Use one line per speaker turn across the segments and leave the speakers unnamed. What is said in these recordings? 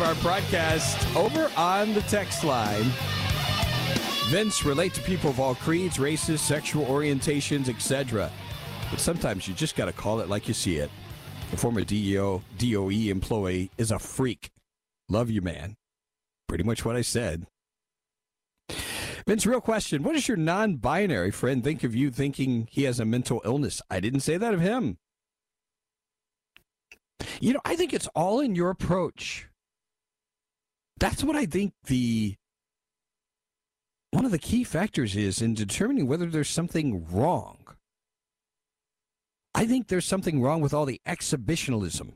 2023.
our broadcast over on the text line. Vince, relate to people of all creeds, races, sexual orientations, etc. But sometimes you just got to call it like you see it. The former DEO, DOE employee is a freak. Love you, man. Pretty much what I said. Vince, real question. What does your non binary friend think of you thinking he has a mental illness? I didn't say that of him. You know, I think it's all in your approach. That's what I think the one of the key factors is in determining whether there's something wrong. I think there's something wrong with all the exhibitionism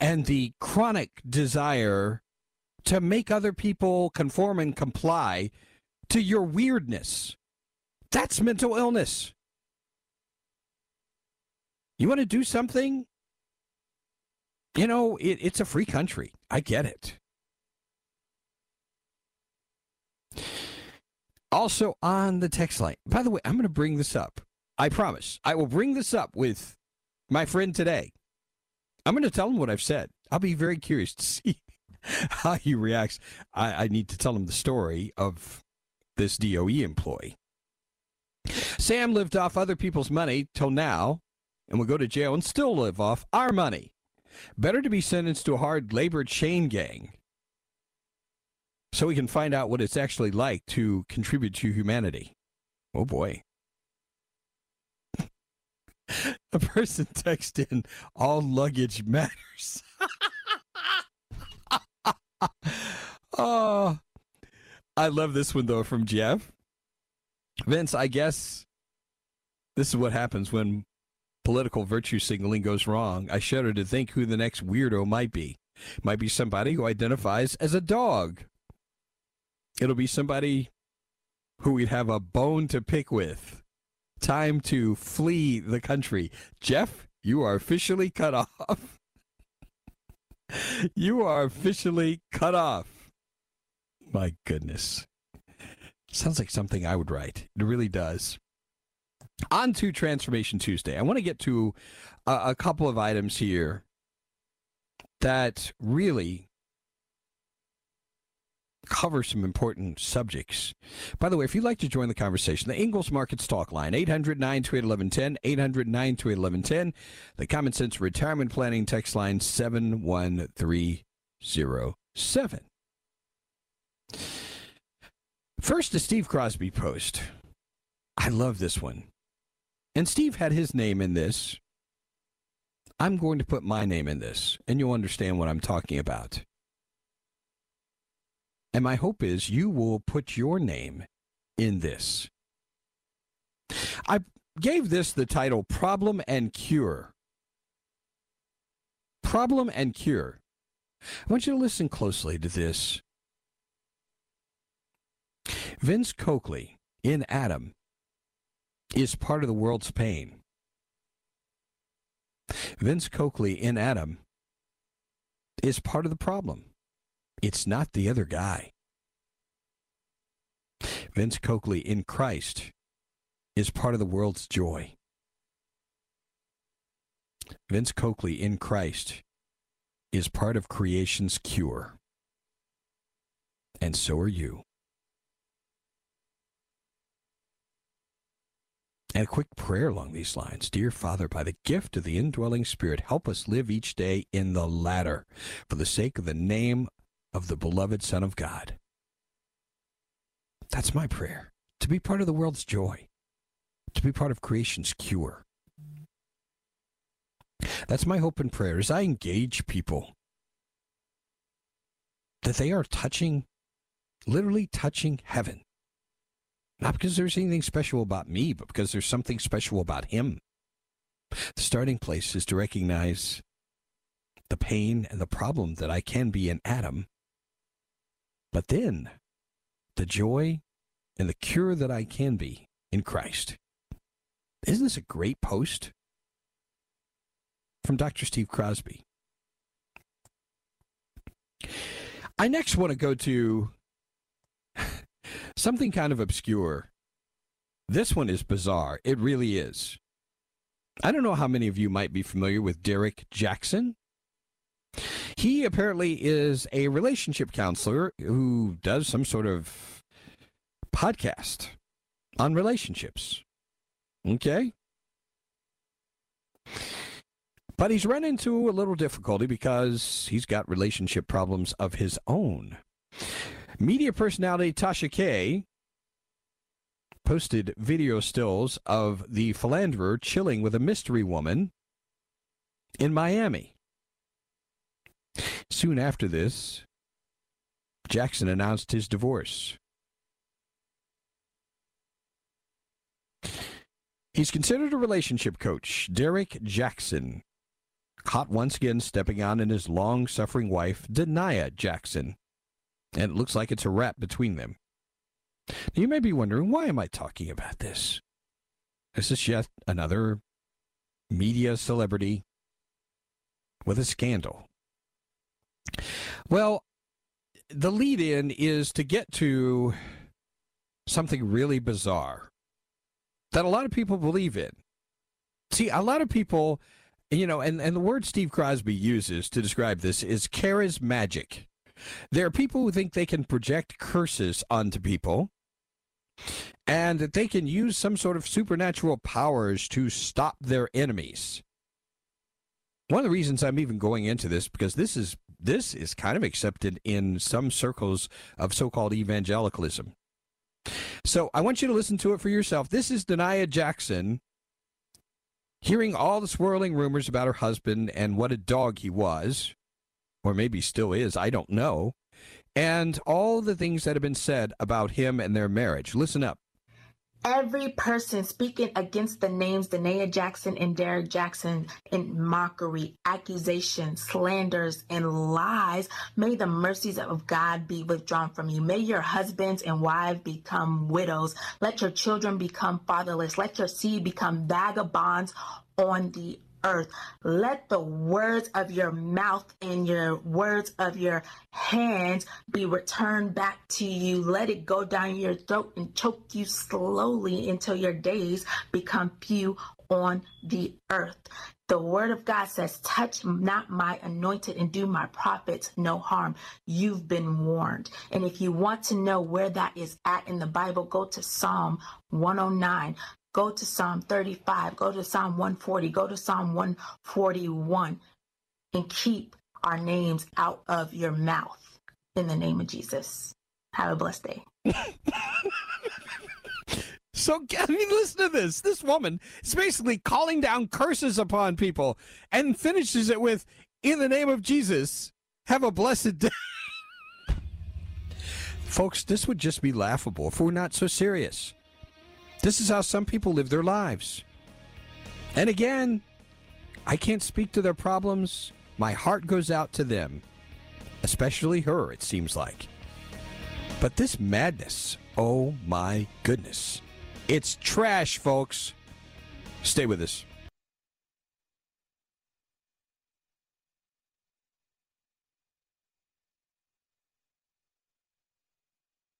and the chronic desire to make other people conform and comply to your weirdness. That's mental illness. You want to do something? You know, it, it's a free country. I get it. Also on the text line. By the way, I'm going to bring this up. I promise. I will bring this up with my friend today. I'm going to tell him what I've said. I'll be very curious to see how he reacts. I, I need to tell him the story of this DOE employee. Sam lived off other people's money till now and will go to jail and still live off our money. Better to be sentenced to a hard labor chain gang so we can find out what it's actually like to contribute to humanity. Oh boy. A person text in all luggage matters. oh, I love this one though from Jeff. Vince, I guess this is what happens when political virtue signaling goes wrong. I shudder to think who the next weirdo might be. Might be somebody who identifies as a dog. It'll be somebody who we'd have a bone to pick with. Time to flee the country. Jeff, you are officially cut off. you are officially cut off. My goodness. Sounds like something I would write. It really does. On to Transformation Tuesday. I want to get to a, a couple of items here that really cover some important subjects. By the way, if you'd like to join the conversation, the Ingles Markets Talk Line, 800 928 1110, 800 928 1110. The Common Sense Retirement Planning text line, 71307. First, the Steve Crosby post. I love this one. And Steve had his name in this. I'm going to put my name in this, and you'll understand what I'm talking about. And my hope is you will put your name in this. I gave this the title Problem and Cure. Problem and Cure. I want you to listen closely to this. Vince Coakley in Adam is part of the world's pain. Vince Coakley in Adam is part of the problem. It's not the other guy. Vince Coakley in Christ is part of the world's joy. Vince Coakley in Christ is part of creation's cure. And so are you. And a quick prayer along these lines. Dear Father, by the gift of the indwelling Spirit, help us live each day in the latter for the sake of the name of the beloved Son of God. That's my prayer. To be part of the world's joy, to be part of creation's cure. That's my hope and prayer as I engage people that they are touching, literally touching heaven. Not because there's anything special about me, but because there's something special about him. The starting place is to recognize the pain and the problem that I can be in Adam, but then the joy and the cure that I can be in Christ. Isn't this a great post from Dr. Steve Crosby? I next want to go to something kind of obscure. This one is bizarre. It really is. I don't know how many of you might be familiar with Derek Jackson. He apparently is a relationship counselor who does some sort of podcast on relationships. Okay? But he's run into a little difficulty because he's got relationship problems of his own. Media personality Tasha K posted video stills of the philanderer chilling with a mystery woman in Miami. Soon after this, Jackson announced his divorce. He's considered a relationship coach, Derek Jackson, caught once again stepping on in his long suffering wife, Denia Jackson. And it looks like it's a wrap between them. Now, you may be wondering, why am I talking about this? Is This is yet another media celebrity with a scandal. Well, the lead in is to get to something really bizarre that a lot of people believe in. See, a lot of people, you know, and, and the word Steve Crosby uses to describe this is charismagic. There are people who think they can project curses onto people and that they can use some sort of supernatural powers to stop their enemies. One of the reasons I'm even going into this because this is this is kind of accepted in some circles of so-called evangelicalism. So I want you to listen to it for yourself. This is Denia Jackson hearing all the swirling rumors about her husband and what a dog he was, or maybe still is, I don't know, and all the things that have been said about him and their marriage. Listen up.
Every person speaking against the names Denia Jackson and Derek Jackson in mockery, accusation, slanders, and lies, may the mercies of God be withdrawn from you. May your husbands and wives become widows. Let your children become fatherless. Let your seed become vagabonds on the earth. Let the words of your mouth and your words of your hands be returned back to you. Let it go down your throat and choke you slowly until your days become few on the earth. The word of God says, Touch not my anointed and do my prophets no harm. You've been warned. And if you want to know where that is at in the Bible, go to Psalm 109. Go to Psalm 35, go to Psalm 140, go to Psalm 141, and keep our names out of your mouth in the name of Jesus. Have a blessed day.
So, I mean, listen to this. This woman is basically calling down curses upon people and finishes it with, in the name of Jesus, have a blessed day. Folks, this would just be laughable if we're not so serious. This is how some people live their lives. And again, I can't speak to their problems. My heart goes out to them, especially her, it seems like. But this madness, oh my goodness. It's trash, folks. Stay with us.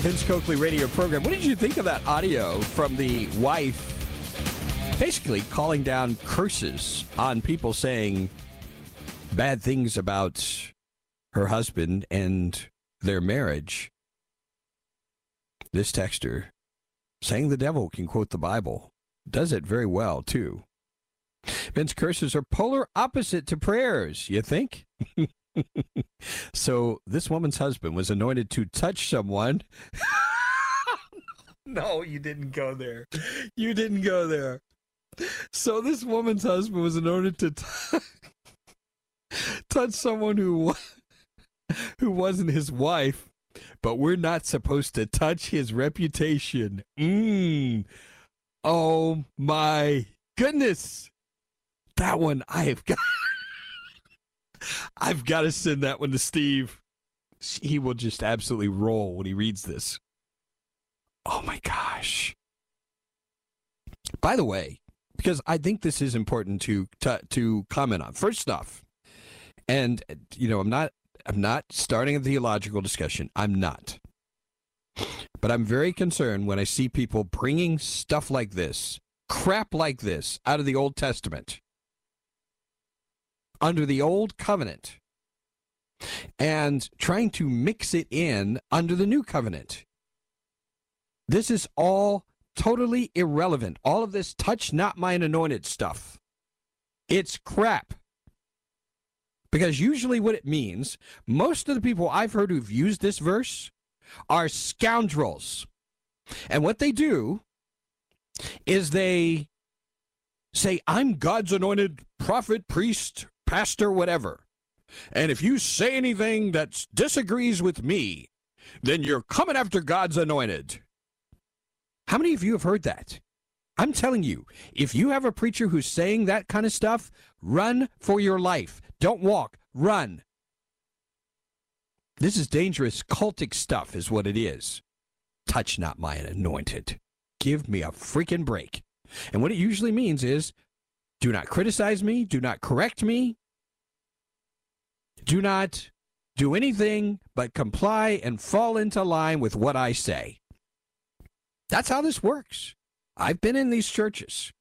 Vince Coakley radio program. What did you think of that audio from the wife basically calling down curses on people saying bad things about her husband and their marriage? This texter saying the devil can quote the Bible does it very well, too. Vince curses are polar opposite to prayers, you think? so this woman's husband was anointed to touch someone. no, you didn't go there. You didn't go there. So this woman's husband was anointed to t- touch someone who who wasn't his wife, but we're not supposed to touch his reputation. Mm. Oh my goodness. That one I have got I've got to send that one to Steve. He will just absolutely roll when he reads this. Oh my gosh. By the way, because I think this is important to to, to comment on. First off, and you know, I'm not I'm not starting a theological discussion. I'm not. But I'm very concerned when I see people bringing stuff like this, crap like this out of the Old Testament under the old covenant and trying to mix it in under the new covenant. This is all totally irrelevant. All of this touch not mine anointed stuff. It's crap. Because usually what it means, most of the people I've heard who've used this verse are scoundrels. And what they do is they say, I'm God's anointed prophet, priest, pastor, whatever. And if you say anything that disagrees with me, then you're coming after God's anointed. How many of you have heard that? I'm telling you, if you have a preacher who's saying that kind of stuff, run for your life. Don't walk, run. This is dangerous cultic stuff, is what it is. Touch not my anointed. Give me a freaking break. And what it usually means is do not criticize me, do not correct me, do not do anything but comply and fall into line with what I say. That's how this works. I've been in these churches.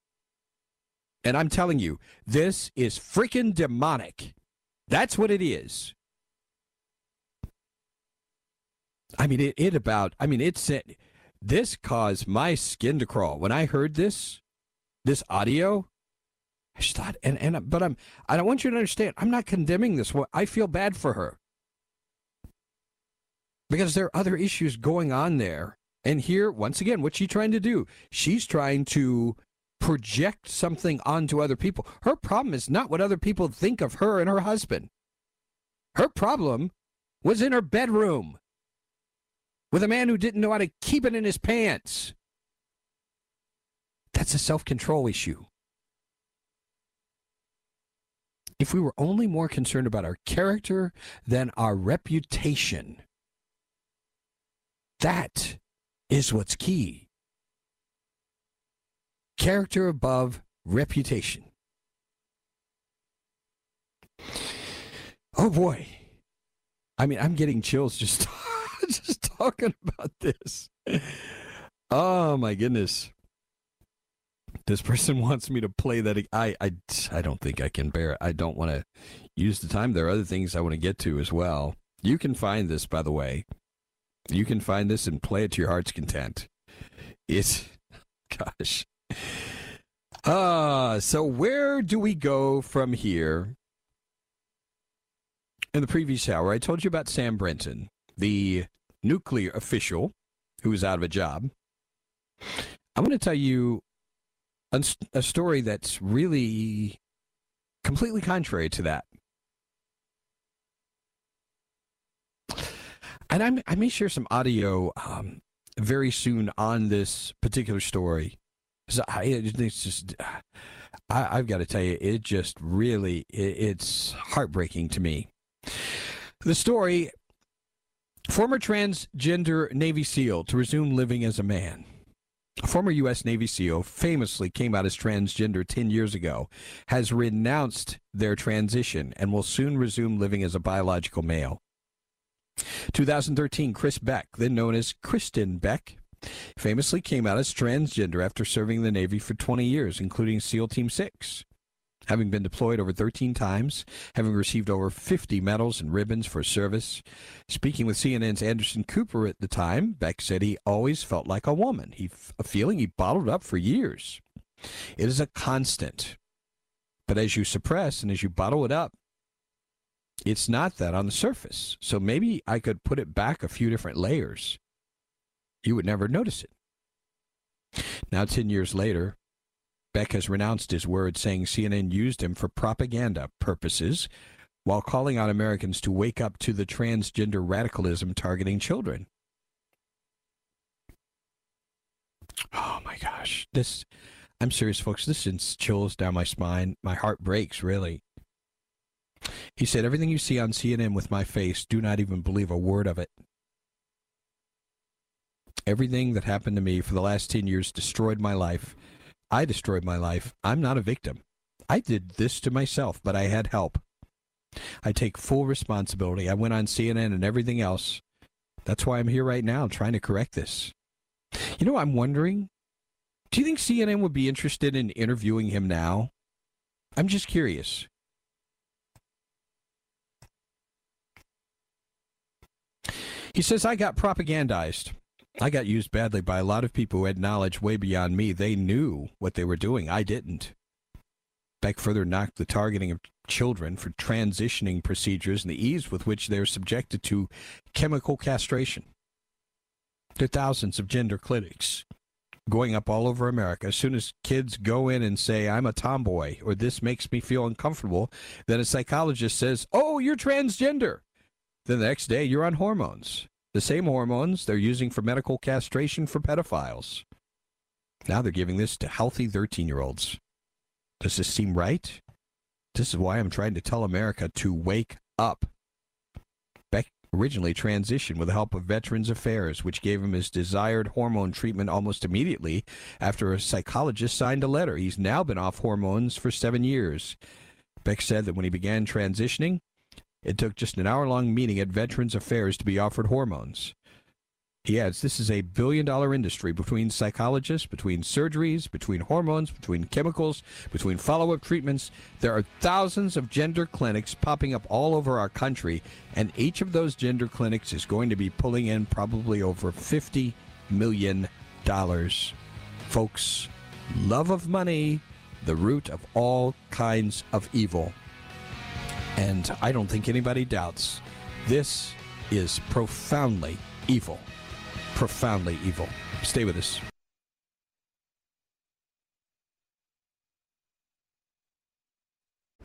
And I'm telling you, this is freaking demonic. That's what it is. I mean, it, it about, I mean, it said, this caused my skin to crawl. When I heard this, this audio, I just thought, and, and, but I'm, I don't want you to understand, I'm not condemning this. I feel bad for her. Because there are other issues going on there. And here, once again, what's she trying to do? She's trying to project something onto other people. Her problem is not what other people think of her and her husband. Her problem was in her bedroom with a man who didn't know how to keep it in his pants. That's a self control issue. If we were only more concerned about our character than our reputation. That is what's key. Character above reputation. Oh boy. I mean, I'm getting chills just just talking about this. Oh my goodness. This person wants me to play that. I, I, I don't think I can bear it. I don't want to use the time. There are other things I want to get to as well. You can find this, by the way. You can find this and play it to your heart's content. It's, gosh. Uh, so where do we go from here? In the previous hour, I told you about Sam Brinton, the nuclear official who was out of a job. I'm going to tell you a, a story that's really completely contrary to that. And I'm, i may share some audio um, very soon on this particular story. So I, it's just, I, have got to tell you, it just really, it, it's heartbreaking to me. The story former transgender Navy SEAL to resume living as a man. Former U.S. Navy SEAL famously came out as transgender 10 years ago, has renounced their transition, and will soon resume living as a biological male. 2013, Chris Beck, then known as Kristin Beck, famously came out as transgender after serving in the Navy for 20 years, including SEAL Team 6 having been deployed over 13 times, having received over 50 medals and ribbons for service. Speaking with CNN's Anderson Cooper at the time, Beck said he always felt like a woman, he, a feeling he bottled up for years. It is a constant. But as you suppress and as you bottle it up, it's not that on the surface. So maybe I could put it back a few different layers. You would never notice it. Now, 10 years later, Beck has renounced his words, saying CNN used him for propaganda purposes while calling on Americans to wake up to the transgender radicalism targeting children. Oh my gosh. This, I'm serious, folks. This sends chills down my spine. My heart breaks, really. He said, Everything you see on CNN with my face, do not even believe a word of it. Everything that happened to me for the last 10 years destroyed my life I destroyed my life. I'm not a victim. I did this to myself, but I had help. I take full responsibility. I went on CNN and everything else. That's why I'm here right now trying to correct this. You know, I'm wondering do you think CNN would be interested in interviewing him now? I'm just curious. He says, I got propagandized. I got used badly by a lot of people who had knowledge way beyond me. They knew what they were doing. I didn't. Beck further knocked the targeting of children for transitioning procedures and the ease with which they're subjected to chemical castration. There are thousands of gender clinics going up all over America. As soon as kids go in and say, I'm a tomboy, or this makes me feel uncomfortable, then a psychologist says, Oh, you're transgender. Then the next day, you're on hormones the same hormones they're using for medical castration for pedophiles. Now they're giving this to healthy 13 year olds. Does this seem right? This is why I'm trying to tell America to wake up. Beck originally transitioned with the help of Veterans Affairs, which gave him his desired hormone treatment almost immediately after a psychologist signed a letter. He's now been off hormones for seven years. Beck said that when he began transitioning, it took just an hour long meeting at Veterans Affairs to be offered hormones. He adds this is a billion dollar industry between psychologists, between surgeries, between hormones, between chemicals, between follow up treatments. There are thousands of gender clinics popping up all over our country, and each of those gender clinics is going to be pulling in probably over $50 million. Folks, love of money, the root of all kinds of evil. And I don't think anybody doubts this is profoundly evil. Profoundly evil. Stay with us.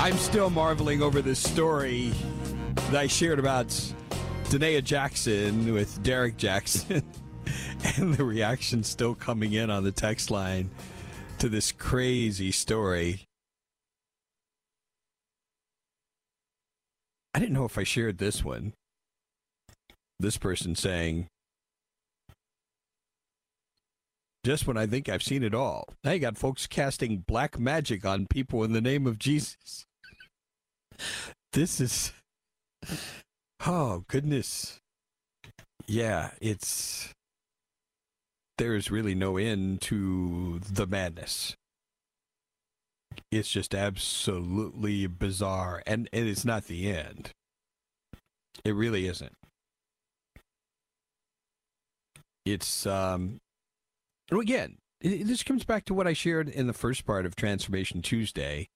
I'm still marveling over this story that I shared about Danae Jackson with Derek Jackson and the reaction still coming in on the text line to this crazy story. I didn't know if I shared this one. This person saying, just when I think I've seen it all. Now you got folks casting black magic on people in the name of Jesus. This is. Oh, goodness. Yeah, it's. There's really no end to the madness. It's just absolutely bizarre. And, and it's not the end. It really isn't. It's. um again, this comes back to what I shared in the first part of Transformation Tuesday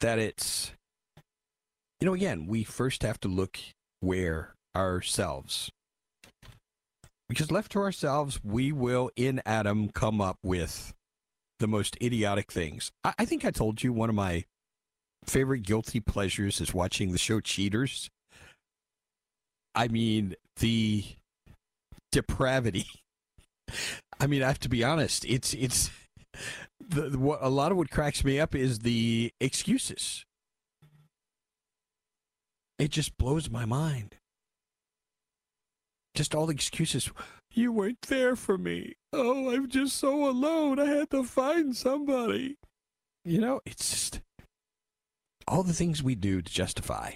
that it's you know, again, we first have to look where ourselves. Because left to ourselves, we will, in Adam, come up with the most idiotic things. I, I think I told you one of my favorite guilty pleasures is watching the show Cheaters. I mean, the depravity. I mean, I have to be honest. It's it's the, the, what a lot of what cracks me up is the excuses. It just blows my mind. Just all the excuses. You weren't there for me. Oh, I'm just so alone. I had to find somebody. You know, it's just all the things we do to justify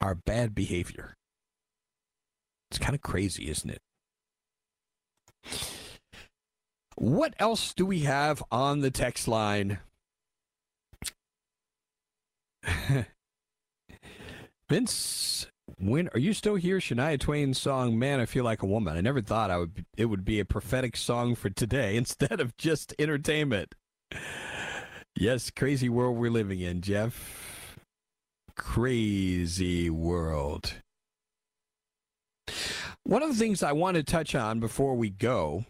our bad behavior. It's kind of crazy, isn't it? What else do we have on the text line? Vince, when are you still here? Shania Twain's song "Man, I Feel Like a Woman." I never thought I would. It would be a prophetic song for today instead of just entertainment. Yes, crazy world we're living in, Jeff. Crazy world. One of the things I want to touch on before we go,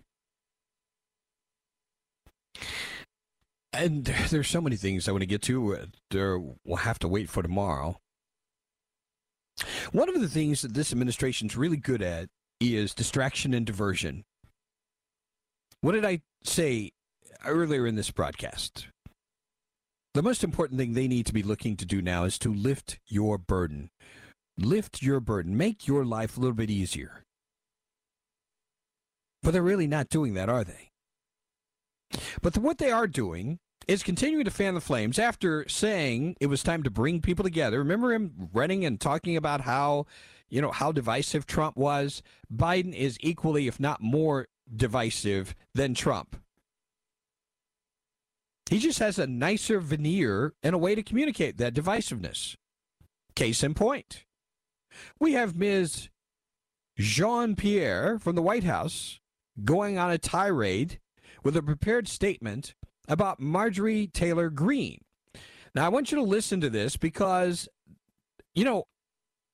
and there's so many things I want to get to. Uh, there, we'll have to wait for tomorrow. One of the things that this administration's really good at is distraction and diversion. What did I say earlier in this broadcast? The most important thing they need to be looking to do now is to lift your burden. Lift your burden. Make your life a little bit easier. But they're really not doing that, are they? But the, what they are doing is continuing to fan the flames after saying it was time to bring people together. Remember him running and talking about how, you know, how divisive Trump was? Biden is equally, if not more, divisive than Trump. He just has a nicer veneer and a way to communicate that divisiveness. Case in point. We have Ms. Jean Pierre from the White House going on a tirade with a prepared statement about Marjorie Taylor Greene. Now, I want you to listen to this because, you know,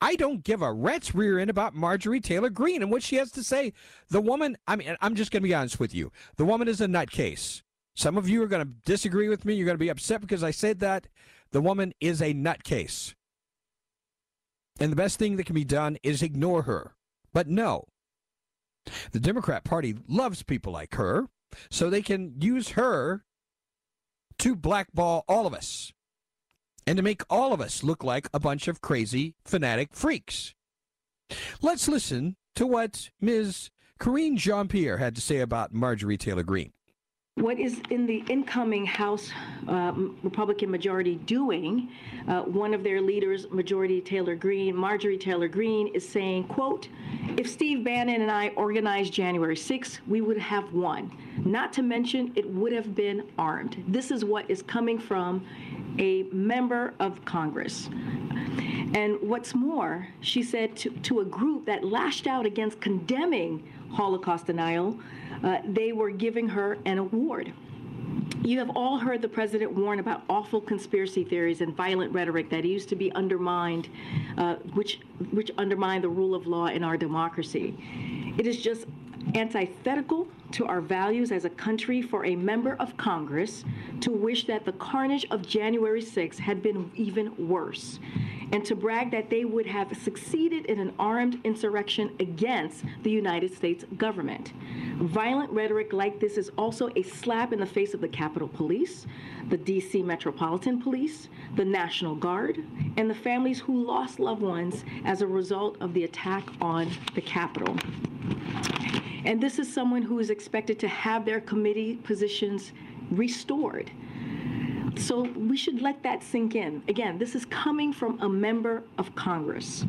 I don't give a rat's rear end about Marjorie Taylor Greene and what she has to say. The woman, I mean, I'm just going to be honest with you. The woman is a nutcase. Some of you are going to disagree with me. You're going to be upset because I said that. The woman is a nutcase. And the best thing that can be done is ignore her. But no. The Democrat Party loves people like her, so they can use her to blackball all of us and to make all of us look like a bunch of crazy fanatic freaks. Let's listen to what Ms. Karine Jean Pierre had to say about Marjorie Taylor Greene
what is in the incoming House uh, Republican majority doing? Uh, one of their leaders, Majority Taylor Greene, Marjorie Taylor Greene, is saying, quote, if Steve Bannon and I organized January 6th, we would have won. Not to mention, it would have been armed. This is what is coming from a member of Congress. And what's more, she said to, to a group that lashed out against condemning Holocaust denial, uh, they were giving her an award. You have all heard the president warn about awful conspiracy theories and violent rhetoric that used to be undermined, uh, which which undermine the rule of law in our democracy. It is just antithetical to our values as a country for a member of Congress to wish that the carnage of January 6 had been even worse and to brag that they would have succeeded in an armed insurrection against the United States government. Violent rhetoric like this is also a slap in the face of the Capitol Police, the DC Metropolitan Police, the National Guard, and the families who lost loved ones as a result of the attack on the Capitol. And this is someone who is expected to have their committee positions restored. So we should let that sink in. Again, this is coming from a member of Congress.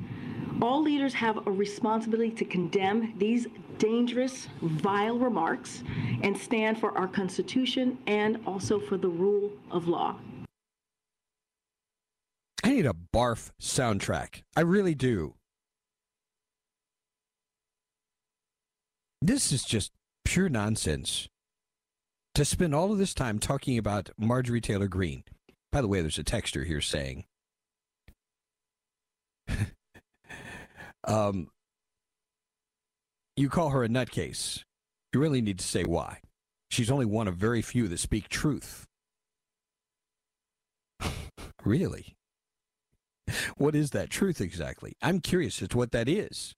All leaders have a responsibility to condemn these dangerous, vile remarks and stand for our Constitution and also for the rule of law.
I need a barf soundtrack. I really do. This is just pure nonsense. To spend all of this time talking about Marjorie Taylor Greene. By the way, there's a texter here saying, um, you call her a nutcase. You really need to say why. She's only one of very few that speak truth. really? What is that truth exactly? I'm curious as to what that is.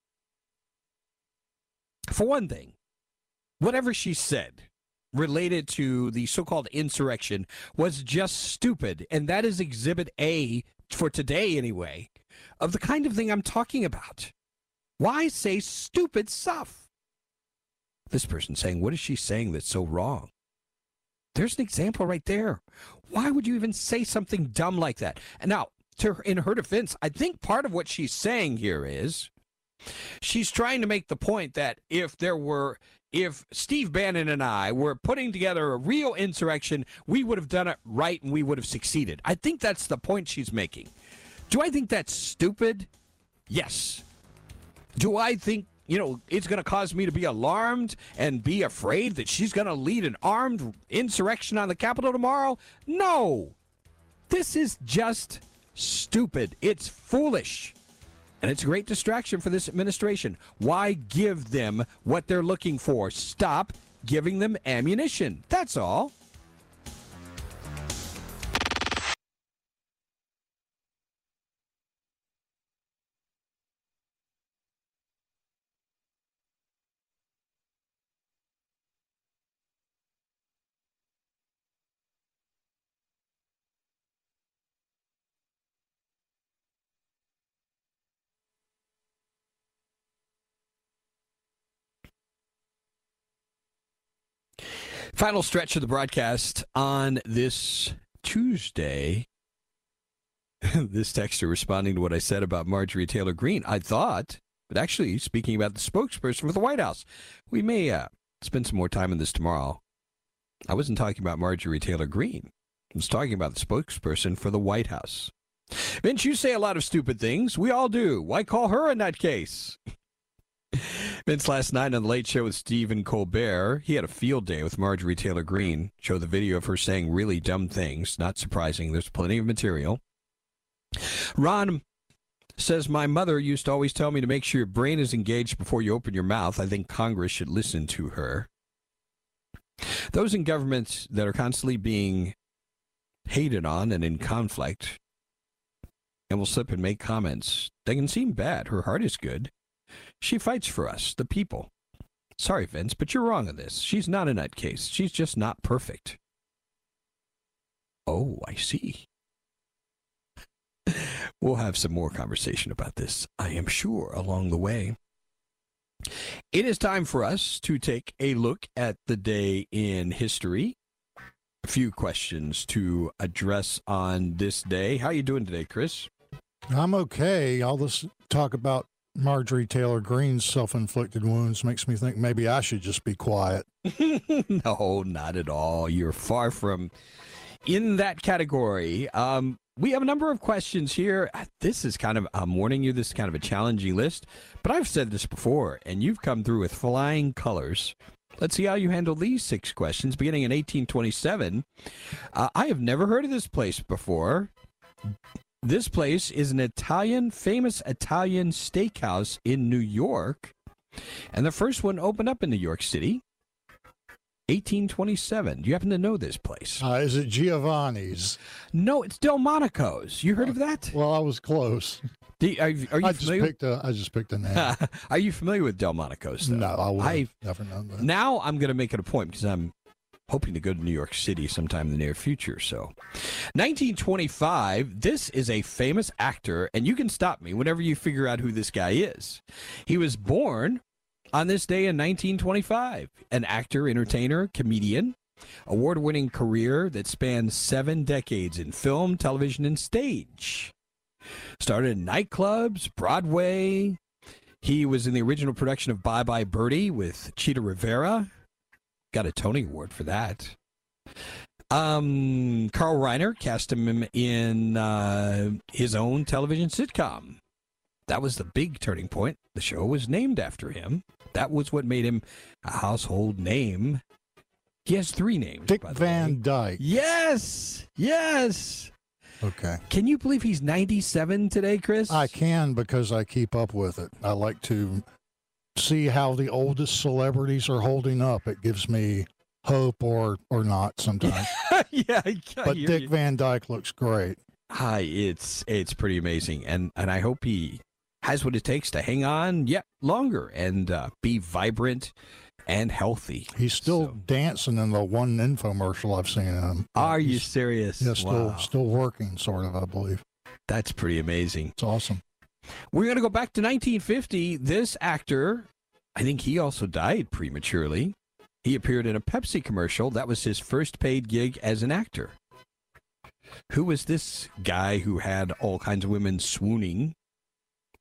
For one thing, whatever she said related to the so called insurrection was just stupid. And that is exhibit A, for today anyway, of the kind of thing I'm talking about. Why say stupid stuff? This person saying, What is she saying that's so wrong? There's an example right there. Why would you even say something dumb like that? And now, to in her defense, I think part of what she's saying here is She's trying to make the point that if there were if Steve Bannon and I were putting together a real insurrection, we would have done it right and we would have succeeded. I think that's the point she's making. Do I think that's stupid? Yes. Do I think, you know, it's going to cause me to be alarmed and be afraid that she's going to lead an armed insurrection on the Capitol tomorrow? No. This is just stupid. It's foolish. And it's a great distraction for this administration. Why give them what they're looking for? Stop giving them ammunition. That's all. Final stretch of the broadcast on this Tuesday. this texter responding to what I said about Marjorie Taylor Greene. I thought, but actually speaking about the spokesperson for the White House. We may uh, spend some more time on this tomorrow. I wasn't talking about Marjorie Taylor Greene. I was talking about the spokesperson for the White House. Vince, you say a lot of stupid things. We all do. Why call her a nutcase? Vince last night on the Late Show with Stephen Colbert, he had a field day with Marjorie Taylor Greene. Show the video of her saying really dumb things. Not surprising. There's plenty of material. Ron says my mother used to always tell me to make sure your brain is engaged before you open your mouth. I think Congress should listen to her. Those in government that are constantly being hated on and in conflict and will slip and make comments, they can seem bad. Her heart is good. She fights for us, the people. Sorry, Vince, but you're wrong on this. She's not a nutcase. She's just not perfect. Oh, I see. we'll have some more conversation about this, I am sure, along the way. It is time for us to take a look at the day in history. A few questions to address on this day. How are you doing today, Chris?
I'm okay. All this talk about Marjorie Taylor Greene's self-inflicted wounds makes me think maybe I should just be quiet.
no, not at all. You're far from in that category. Um, we have a number of questions here. This is kind of, I'm warning you, this is kind of a challenging list, but I've said this before, and you've come through with flying colors. Let's see how you handle these six questions. Beginning in 1827, uh, I have never heard of this place before. This place is an Italian, famous Italian steakhouse in New York, and the first one opened up in New York City. 1827. Do you happen to know this place?
Uh, is it Giovanni's?
No, it's Delmonico's. You heard of that?
Well, I was close.
You, are, you- are you
I just
familiar?
picked a. I just picked a name.
are you familiar with Delmonico's? Though?
no, I would
I've-
never known that.
Now I'm going to make it a point because I'm hoping to go to New York City sometime in the near future. So, 1925, this is a famous actor, and you can stop me whenever you figure out who this guy is. He was born on this day in 1925, an actor, entertainer, comedian. Award winning career that spans seven decades in film, television, and stage. Started in nightclubs, Broadway. He was in the original production of Bye Bye Birdie with Chita Rivera. Got a Tony Award for that. Um, Carl Reiner cast him in uh, his own television sitcom. That was the big turning point. The show was named after him. That was what made him a household name. He has three names.
Dick
by the
Van
way.
Dyke.
Yes, yes.
Okay.
Can you believe he's 97 today, Chris?
I can because I keep up with it. I like to see how the oldest celebrities are holding up. It gives me hope or or not sometimes.
yeah, I
but Dick
you.
Van Dyke looks great.
Hi, it's it's pretty amazing, and and I hope he has what it takes to hang on yet longer and uh, be vibrant and healthy.
He's still dancing in the one infomercial I've seen him.
Are you serious?
Yeah, still
Wow.
still working, sort of. I believe.
That's pretty amazing.
It's awesome.
We're going to go back to 1950. This actor, I think he also died prematurely. He appeared in a Pepsi commercial. That was his first paid gig as an actor. Who was this guy who had all kinds of women swooning?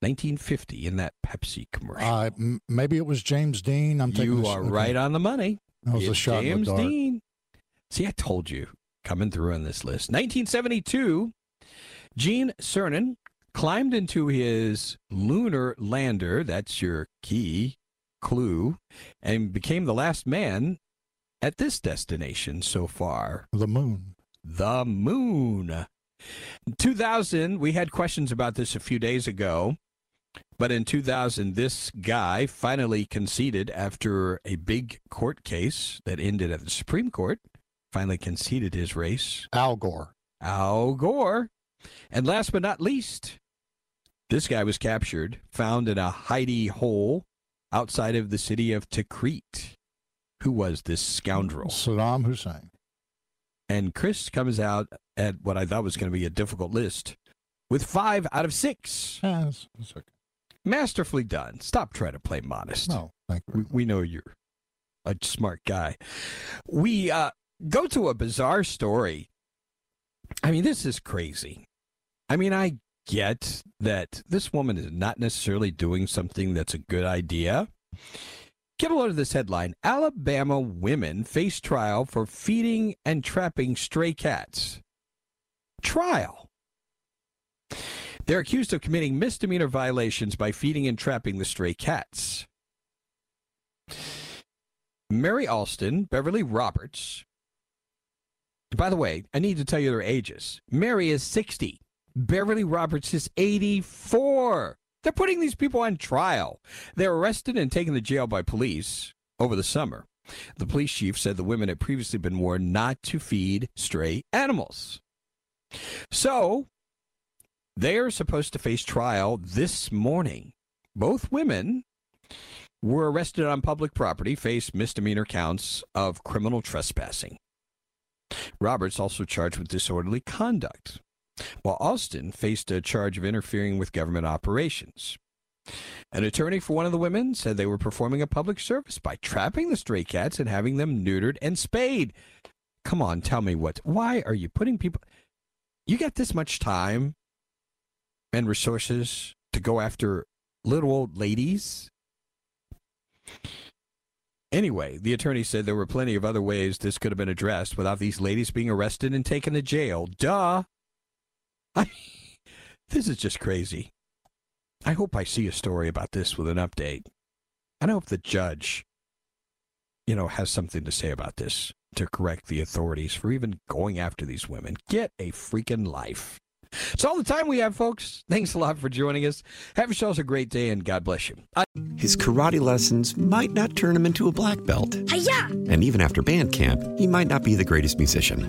1950 in that Pepsi commercial.
Uh, m- maybe it was James Dean. I'm thinking
you
it's-
are
okay.
right on the money.
That was a
It's
shot in the
James
dark.
Dean. See, I told you, coming through on this list. 1972, Gene Cernan climbed into his lunar lander. That's your key clue, and became the last man at this destination so far.
The moon.
The moon. 2000, we had questions about this a few days ago. But in 2000, this guy finally conceded after a big court case that ended at the Supreme Court, finally conceded his race.
Al Gore.
Al Gore. And last but not least, this guy was captured, found in a hidey hole outside of the city of Tikrit. Who was this scoundrel?
Saddam Hussein.
And Chris comes out at what I thought was going to be a difficult list with five out of six.
Yeah, that's, that's okay.
Masterfully done. Stop trying to play modest.
No, thank you.
We, we know you're a smart guy. We uh, go to a bizarre story. I mean, this is crazy. I mean, I get that this woman is not necessarily doing something that's a good idea. Get a load of this headline Alabama women face trial for feeding and trapping stray cats. Trial. They're accused of committing misdemeanor violations by feeding and trapping the stray cats. Mary Alston, Beverly Roberts. By the way, I need to tell you their ages. Mary is 60. Beverly Roberts is 84. They're putting these people on trial. They're arrested and taken to jail by police over the summer. The police chief said the women had previously been warned not to feed stray animals. So, they are supposed to face trial this morning. Both women were arrested on public property, face misdemeanor counts of criminal trespassing. Roberts also charged with disorderly conduct, while Alston faced a charge of interfering with government operations. An attorney for one of the women said they were performing a public service by trapping the stray cats and having them neutered and spayed. Come on, tell me what. Why are you putting people. You got this much time and resources to go after little old ladies? Anyway, the attorney said there were plenty of other ways this could have been addressed without these ladies being arrested and taken to jail. Duh. I, this is just crazy. I hope I see a story about this with an update. And I hope the judge, you know, has something to say about this to correct the authorities for even going after these women. Get a freaking life. It's all the time we have, folks. Thanks a lot for joining us. Have yourselves a great day, and God bless you. I-
His karate lessons might not turn him into a black belt.
Hi-ya!
And even after band camp, he might not be the greatest musician.